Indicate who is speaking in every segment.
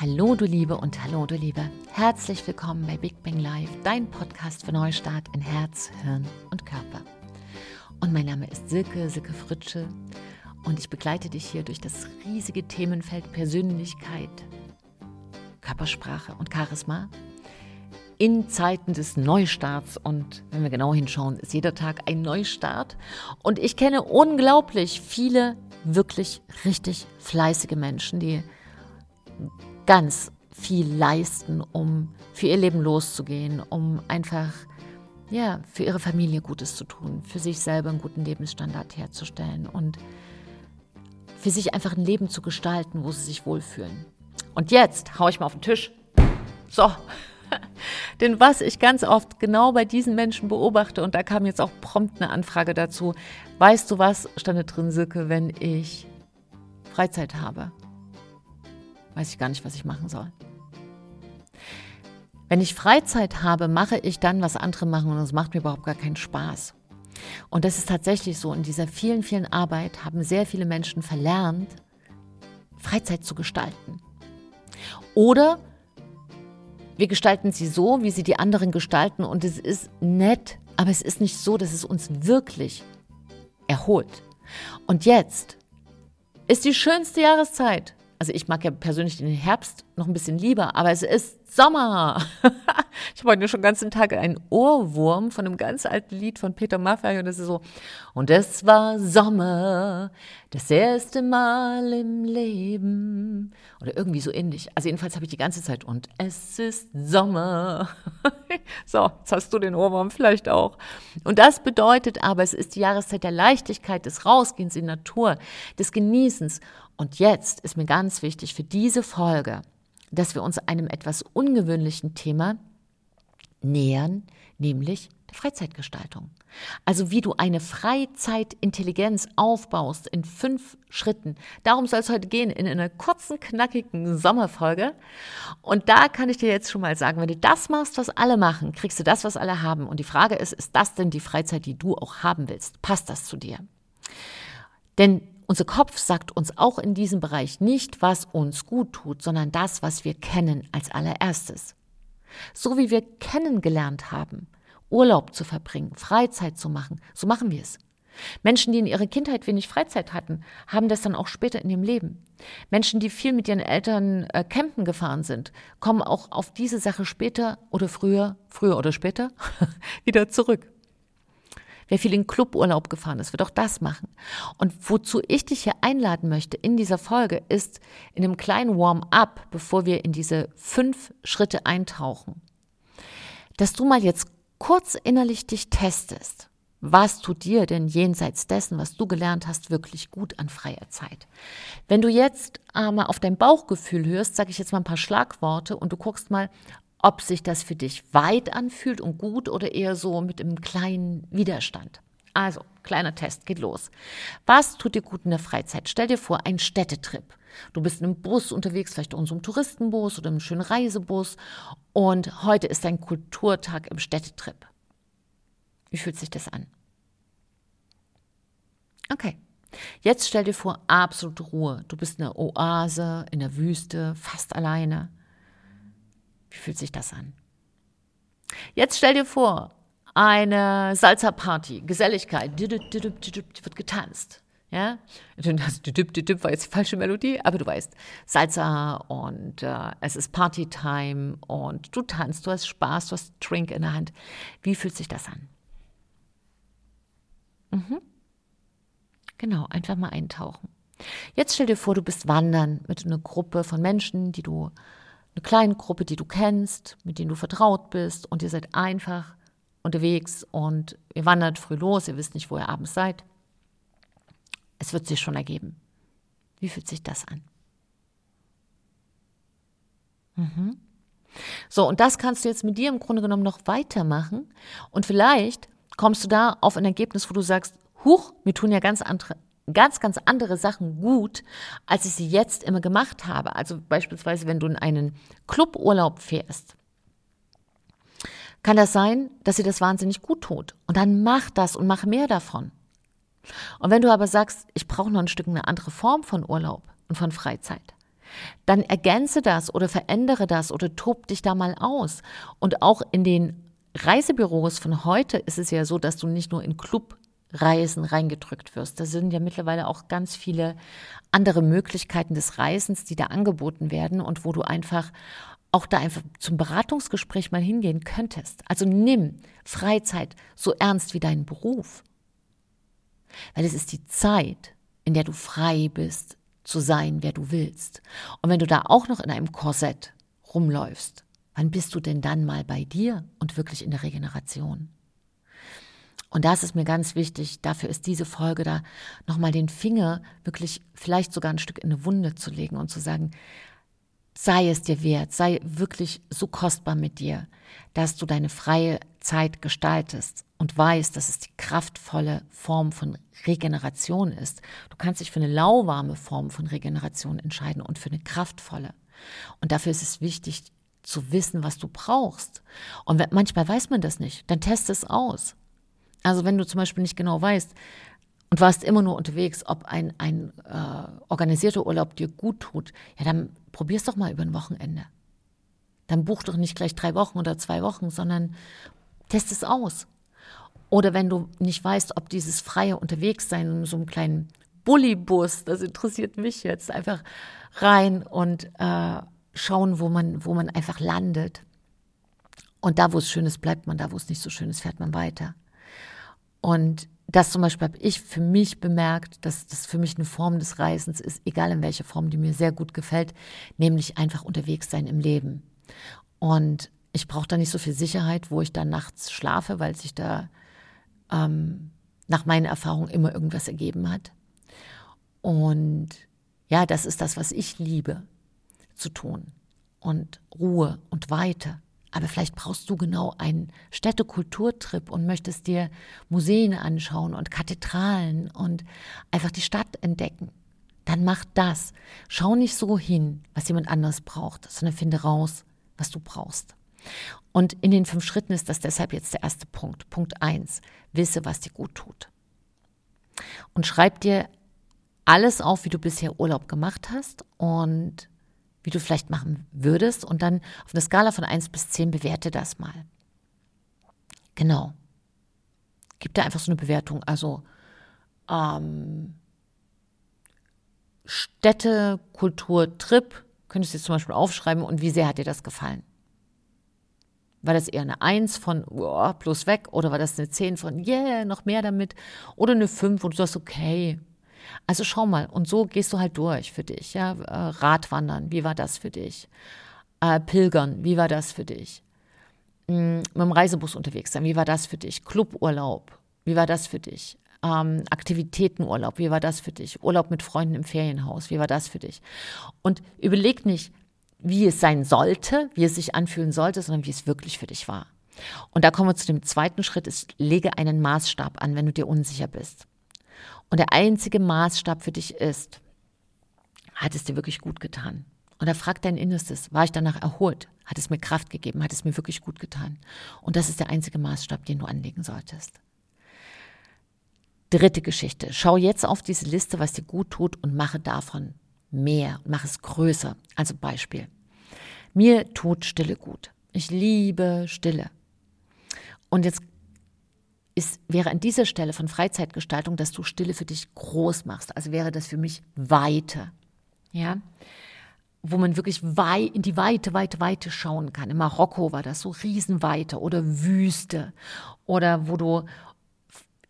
Speaker 1: Hallo du Liebe und hallo du Liebe. Herzlich willkommen bei Big Bang Live, dein Podcast für Neustart in Herz, Hirn und Körper. Und mein Name ist Silke, Silke Fritsche und ich begleite dich hier durch das riesige Themenfeld Persönlichkeit, Körpersprache und Charisma in Zeiten des Neustarts. Und wenn wir genau hinschauen, ist jeder Tag ein Neustart. Und ich kenne unglaublich viele wirklich richtig fleißige Menschen, die ganz viel leisten, um für ihr Leben loszugehen, um einfach ja, für ihre Familie Gutes zu tun, für sich selber einen guten Lebensstandard herzustellen und für sich einfach ein Leben zu gestalten, wo sie sich wohlfühlen. Und jetzt haue ich mal auf den Tisch. So. Denn was ich ganz oft genau bei diesen Menschen beobachte, und da kam jetzt auch prompt eine Anfrage dazu, weißt du was, stand da drin, Silke, wenn ich Freizeit habe? Weiß ich gar nicht, was ich machen soll. Wenn ich Freizeit habe, mache ich dann, was andere machen und das macht mir überhaupt gar keinen Spaß. Und das ist tatsächlich so. In dieser vielen, vielen Arbeit haben sehr viele Menschen verlernt, Freizeit zu gestalten. Oder wir gestalten sie so, wie sie die anderen gestalten und es ist nett, aber es ist nicht so, dass es uns wirklich erholt. Und jetzt ist die schönste Jahreszeit also ich mag ja persönlich den Herbst noch ein bisschen lieber, aber es ist Sommer. ich habe heute schon den ganzen Tag einen Ohrwurm von einem ganz alten Lied von Peter Maffay und das ist so, und es war Sommer, das erste Mal im Leben. Oder irgendwie so ähnlich. Also jedenfalls habe ich die ganze Zeit, und es ist Sommer. so, jetzt hast du den Ohrwurm vielleicht auch. Und das bedeutet aber, es ist die Jahreszeit der Leichtigkeit, des Rausgehens in Natur, des Genießens. Und jetzt ist mir ganz wichtig für diese Folge, dass wir uns einem etwas ungewöhnlichen Thema nähern, nämlich der Freizeitgestaltung. Also wie du eine Freizeitintelligenz aufbaust in fünf Schritten. Darum soll es heute gehen in einer kurzen, knackigen Sommerfolge. Und da kann ich dir jetzt schon mal sagen, wenn du das machst, was alle machen, kriegst du das, was alle haben. Und die Frage ist, ist das denn die Freizeit, die du auch haben willst? Passt das zu dir? Denn unser Kopf sagt uns auch in diesem Bereich nicht, was uns gut tut, sondern das, was wir kennen als allererstes. So wie wir kennengelernt haben, Urlaub zu verbringen, Freizeit zu machen, so machen wir es. Menschen, die in ihrer Kindheit wenig Freizeit hatten, haben das dann auch später in ihrem Leben. Menschen, die viel mit ihren Eltern äh, campen gefahren sind, kommen auch auf diese Sache später oder früher, früher oder später wieder zurück. Wer viel in Cluburlaub gefahren ist, wird auch das machen. Und wozu ich dich hier einladen möchte in dieser Folge ist in einem kleinen Warm-up, bevor wir in diese fünf Schritte eintauchen, dass du mal jetzt kurz innerlich dich testest. Was tut dir denn jenseits dessen, was du gelernt hast, wirklich gut an freier Zeit? Wenn du jetzt äh, mal auf dein Bauchgefühl hörst, sage ich jetzt mal ein paar Schlagworte und du guckst mal, ob sich das für dich weit anfühlt und gut oder eher so mit einem kleinen Widerstand. Also, kleiner Test, geht los. Was tut dir gut in der Freizeit? Stell dir vor, ein Städtetrip. Du bist in einem Bus unterwegs, vielleicht in einem Touristenbus oder einem schönen Reisebus und heute ist dein Kulturtag im Städtetrip. Wie fühlt sich das an? Okay. Jetzt stell dir vor, absolute Ruhe. Du bist in einer Oase, in der Wüste, fast alleine. Wie fühlt sich das an? Jetzt stell dir vor, eine Salsa-Party, Geselligkeit, wird getanzt. Ja, das war jetzt die falsche Melodie, aber du weißt, Salsa und äh, es ist Partytime und du tanzt, du hast Spaß, du hast Drink in der Hand. Wie fühlt sich das an? Mhm. Genau, einfach mal eintauchen. Jetzt stell dir vor, du bist wandern mit einer Gruppe von Menschen, die du eine kleine Gruppe, die du kennst, mit denen du vertraut bist und ihr seid einfach unterwegs und ihr wandert früh los, ihr wisst nicht, wo ihr abends seid. Es wird sich schon ergeben. Wie fühlt sich das an? Mhm. So, und das kannst du jetzt mit dir im Grunde genommen noch weitermachen. Und vielleicht kommst du da auf ein Ergebnis, wo du sagst, huch, mir tun ja ganz andere ganz, ganz andere Sachen gut, als ich sie jetzt immer gemacht habe. Also beispielsweise, wenn du in einen Cluburlaub fährst, kann das sein, dass sie das wahnsinnig gut tut. Und dann mach das und mach mehr davon. Und wenn du aber sagst, ich brauche noch ein Stück eine andere Form von Urlaub und von Freizeit, dann ergänze das oder verändere das oder tob dich da mal aus. Und auch in den Reisebüros von heute ist es ja so, dass du nicht nur in Clubreisen reingedrückt wirst. Da sind ja mittlerweile auch ganz viele andere Möglichkeiten des Reisens, die da angeboten werden und wo du einfach auch da einfach zum Beratungsgespräch mal hingehen könntest. Also nimm Freizeit so ernst wie deinen Beruf. Weil es ist die Zeit, in der du frei bist, zu sein, wer du willst. Und wenn du da auch noch in einem Korsett rumläufst, wann bist du denn dann mal bei dir und wirklich in der Regeneration? Und da ist mir ganz wichtig, dafür ist diese Folge da, nochmal den Finger wirklich vielleicht sogar ein Stück in eine Wunde zu legen und zu sagen, sei es dir wert, sei wirklich so kostbar mit dir, dass du deine freie Zeit gestaltest und weißt, dass es die kraftvolle Form von Regeneration ist. Du kannst dich für eine lauwarme Form von Regeneration entscheiden und für eine kraftvolle. Und dafür ist es wichtig zu wissen, was du brauchst. Und manchmal weiß man das nicht, dann teste es aus. Also wenn du zum Beispiel nicht genau weißt, und warst immer nur unterwegs, ob ein, ein äh, organisierter Urlaub dir gut tut, ja, dann probier's doch mal über ein Wochenende. Dann buch doch nicht gleich drei Wochen oder zwei Wochen, sondern test es aus. Oder wenn du nicht weißt, ob dieses freie Unterwegssein in so einem kleinen Bullybus, das interessiert mich jetzt, einfach rein und äh, schauen, wo man, wo man einfach landet. Und da, wo es schön ist, bleibt man, da, wo es nicht so schön ist, fährt man weiter. Und das zum Beispiel habe ich für mich bemerkt, dass das für mich eine Form des Reisens ist, egal in welcher Form, die mir sehr gut gefällt, nämlich einfach unterwegs sein im Leben. Und ich brauche da nicht so viel Sicherheit, wo ich da nachts schlafe, weil sich da ähm, nach meinen Erfahrungen immer irgendwas ergeben hat. Und ja, das ist das, was ich liebe zu tun. Und Ruhe und Weite. Aber vielleicht brauchst du genau einen Städtekulturtrip und möchtest dir Museen anschauen und Kathedralen und einfach die Stadt entdecken. Dann mach das. Schau nicht so hin, was jemand anderes braucht, sondern finde raus, was du brauchst. Und in den fünf Schritten ist das deshalb jetzt der erste Punkt. Punkt eins: Wisse, was dir gut tut. Und schreib dir alles auf, wie du bisher Urlaub gemacht hast und wie du vielleicht machen würdest und dann auf einer Skala von 1 bis 10 bewerte das mal. Genau. Gib da einfach so eine Bewertung. Also ähm, Städte, Kultur, Trip, könntest du jetzt zum Beispiel aufschreiben und wie sehr hat dir das gefallen? War das eher eine 1 von oh, plus weg oder war das eine 10 von yeah, noch mehr damit? Oder eine 5 und du sagst, okay, also schau mal, und so gehst du halt durch für dich. Ja? Äh, Radwandern, wie war das für dich? Äh, Pilgern, wie war das für dich? Mhm, mit dem Reisebus unterwegs sein, wie war das für dich? Cluburlaub, wie war das für dich? Ähm, Aktivitätenurlaub, wie war das für dich? Urlaub mit Freunden im Ferienhaus, wie war das für dich? Und überleg nicht, wie es sein sollte, wie es sich anfühlen sollte, sondern wie es wirklich für dich war. Und da kommen wir zu dem zweiten Schritt, ist, lege einen Maßstab an, wenn du dir unsicher bist und der einzige Maßstab für dich ist, hat es dir wirklich gut getan? Und da fragt dein Innerstes, war ich danach erholt? Hat es mir Kraft gegeben? Hat es mir wirklich gut getan? Und das ist der einzige Maßstab, den du anlegen solltest. Dritte Geschichte. Schau jetzt auf diese Liste, was dir gut tut und mache davon mehr, mach es größer. Also Beispiel. Mir tut Stille gut. Ich liebe Stille. Und jetzt ist, wäre an dieser Stelle von Freizeitgestaltung, dass du Stille für dich groß machst. Also wäre das für mich Weite. Ja. Wo man wirklich wei in die Weite, Weite, Weite schauen kann. In Marokko war das so Riesenweite oder Wüste. Oder wo du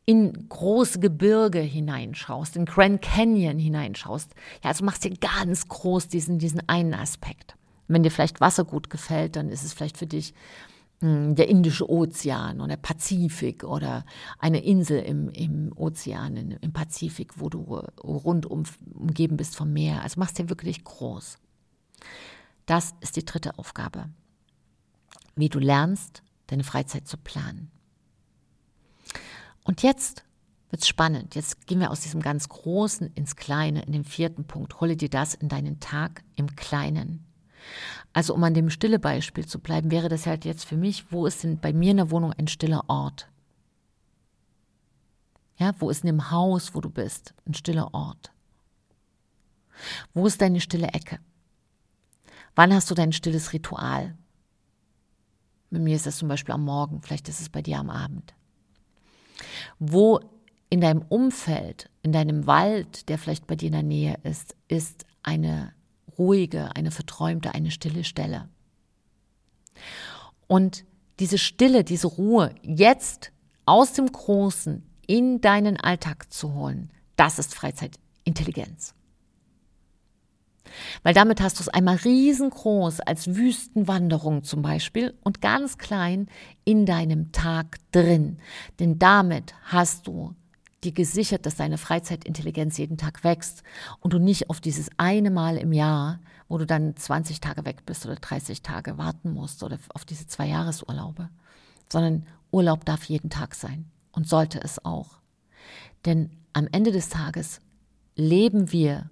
Speaker 1: in große Gebirge hineinschaust, in Grand Canyon hineinschaust. Ja, also machst dir ganz groß diesen, diesen einen Aspekt. Wenn dir vielleicht Wasser gut gefällt, dann ist es vielleicht für dich der Indische Ozean oder der Pazifik oder eine Insel im, im Ozean, im Pazifik, wo du rundum umgeben bist vom Meer. Also machst dir wirklich groß. Das ist die dritte Aufgabe. Wie du lernst, deine Freizeit zu planen. Und jetzt wird es spannend. Jetzt gehen wir aus diesem ganz Großen ins Kleine, in den vierten Punkt. Hole dir das in deinen Tag im Kleinen. Also um an dem stille Beispiel zu bleiben, wäre das halt jetzt für mich, wo ist denn bei mir in der Wohnung ein stiller Ort? Ja, wo ist in dem Haus, wo du bist, ein stiller Ort? Wo ist deine stille Ecke? Wann hast du dein stilles Ritual? Bei mir ist das zum Beispiel am Morgen, vielleicht ist es bei dir am Abend. Wo in deinem Umfeld, in deinem Wald, der vielleicht bei dir in der Nähe ist, ist eine ruhige, eine verträumte, eine stille Stelle. Und diese Stille, diese Ruhe jetzt aus dem Großen in deinen Alltag zu holen, das ist Freizeitintelligenz. Weil damit hast du es einmal riesengroß als Wüstenwanderung zum Beispiel und ganz klein in deinem Tag drin. Denn damit hast du dir gesichert, dass deine Freizeitintelligenz jeden Tag wächst und du nicht auf dieses eine Mal im Jahr, wo du dann 20 Tage weg bist oder 30 Tage warten musst oder auf diese zwei Jahresurlaube, sondern Urlaub darf jeden Tag sein und sollte es auch. Denn am Ende des Tages leben wir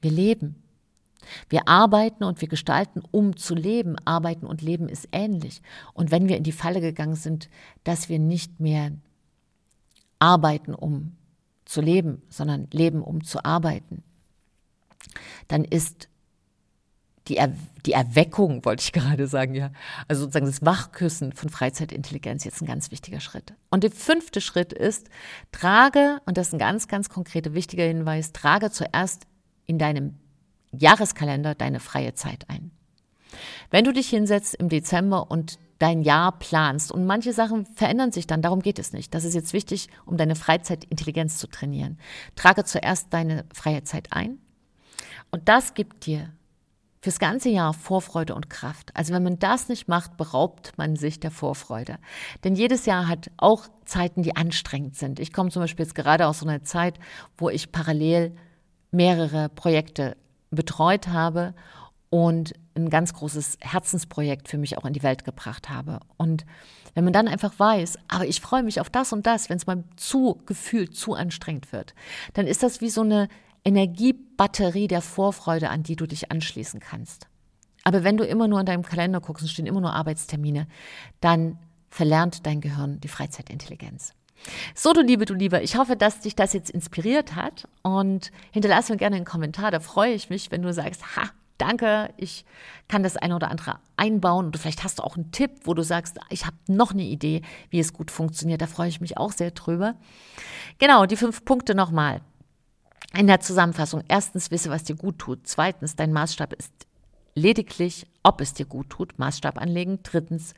Speaker 1: wir leben. Wir arbeiten und wir gestalten, um zu leben. Arbeiten und Leben ist ähnlich. Und wenn wir in die Falle gegangen sind, dass wir nicht mehr arbeiten, um zu leben, sondern leben, um zu arbeiten, dann ist die, er die Erweckung, wollte ich gerade sagen, ja, also sozusagen das Wachküssen von Freizeitintelligenz jetzt ein ganz wichtiger Schritt. Und der fünfte Schritt ist, trage, und das ist ein ganz, ganz konkreter, wichtiger Hinweis, trage zuerst in deinem Jahreskalender deine freie Zeit ein. Wenn du dich hinsetzt im Dezember und dein Jahr planst und manche Sachen verändern sich dann, darum geht es nicht. Das ist jetzt wichtig, um deine Freizeitintelligenz zu trainieren. Trage zuerst deine freie Zeit ein und das gibt dir fürs ganze Jahr Vorfreude und Kraft. Also wenn man das nicht macht, beraubt man sich der Vorfreude. Denn jedes Jahr hat auch Zeiten, die anstrengend sind. Ich komme zum Beispiel jetzt gerade aus so einer Zeit, wo ich parallel mehrere Projekte betreut habe und ein ganz großes Herzensprojekt für mich auch in die Welt gebracht habe. Und wenn man dann einfach weiß, aber ich freue mich auf das und das, wenn es mal zu gefühlt zu anstrengend wird, dann ist das wie so eine Energiebatterie der Vorfreude, an die du dich anschließen kannst. Aber wenn du immer nur in deinem Kalender guckst und stehen immer nur Arbeitstermine, dann verlernt dein Gehirn die Freizeitintelligenz. So, du Liebe, du Liebe, ich hoffe, dass dich das jetzt inspiriert hat und hinterlasse mir gerne einen Kommentar. Da freue ich mich, wenn du sagst, ha, danke, ich kann das eine oder andere einbauen und vielleicht hast du auch einen Tipp, wo du sagst, ich habe noch eine Idee, wie es gut funktioniert. Da freue ich mich auch sehr drüber. Genau, die fünf Punkte nochmal. In der Zusammenfassung. Erstens, wisse, was dir gut tut. Zweitens, dein Maßstab ist lediglich, ob es dir gut tut, Maßstab anlegen. Drittens,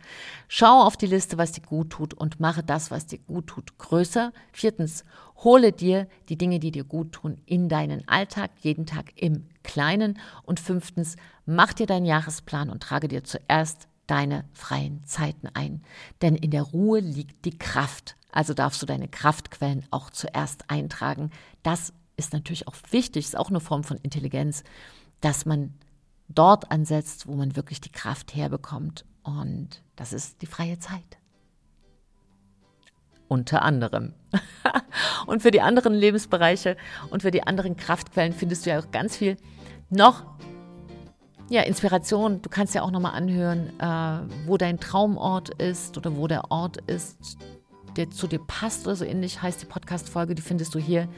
Speaker 1: schau auf die Liste, was dir gut tut und mache das, was dir gut tut, größer. Viertens, hole dir die Dinge, die dir gut tun, in deinen Alltag, jeden Tag im Kleinen. Und fünftens, mach dir deinen Jahresplan und trage dir zuerst deine freien Zeiten ein. Denn in der Ruhe liegt die Kraft. Also darfst du deine Kraftquellen auch zuerst eintragen. Das ist natürlich auch wichtig, ist auch eine Form von Intelligenz, dass man dort ansetzt, wo man wirklich die Kraft herbekommt. Und das ist die freie Zeit. Unter anderem. und für die anderen Lebensbereiche und für die anderen Kraftquellen findest du ja auch ganz viel noch ja, Inspiration. Du kannst ja auch nochmal anhören, äh, wo dein Traumort ist oder wo der Ort ist, der zu dir passt oder so ähnlich heißt die Podcast-Folge. Die findest du hier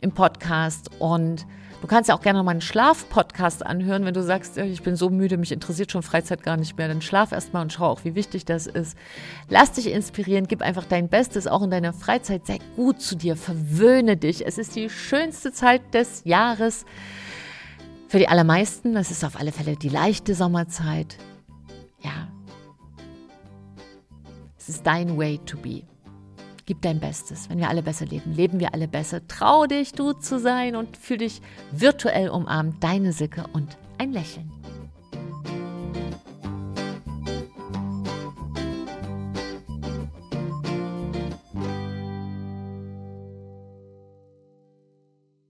Speaker 1: im Podcast. Und du kannst ja auch gerne mal einen Schlaf-Podcast anhören, wenn du sagst, ich bin so müde, mich interessiert schon Freizeit gar nicht mehr. Dann schlaf erstmal und schau auch, wie wichtig das ist. Lass dich inspirieren, gib einfach dein Bestes, auch in deiner Freizeit. Sei gut zu dir, verwöhne dich. Es ist die schönste Zeit des Jahres. Für die allermeisten, das ist auf alle Fälle die leichte Sommerzeit. Ja, es ist dein way to be. Gib dein Bestes. Wenn wir alle besser leben, leben wir alle besser. Trau dich, du zu sein und fühl dich virtuell umarmt. Deine Sicke und ein Lächeln.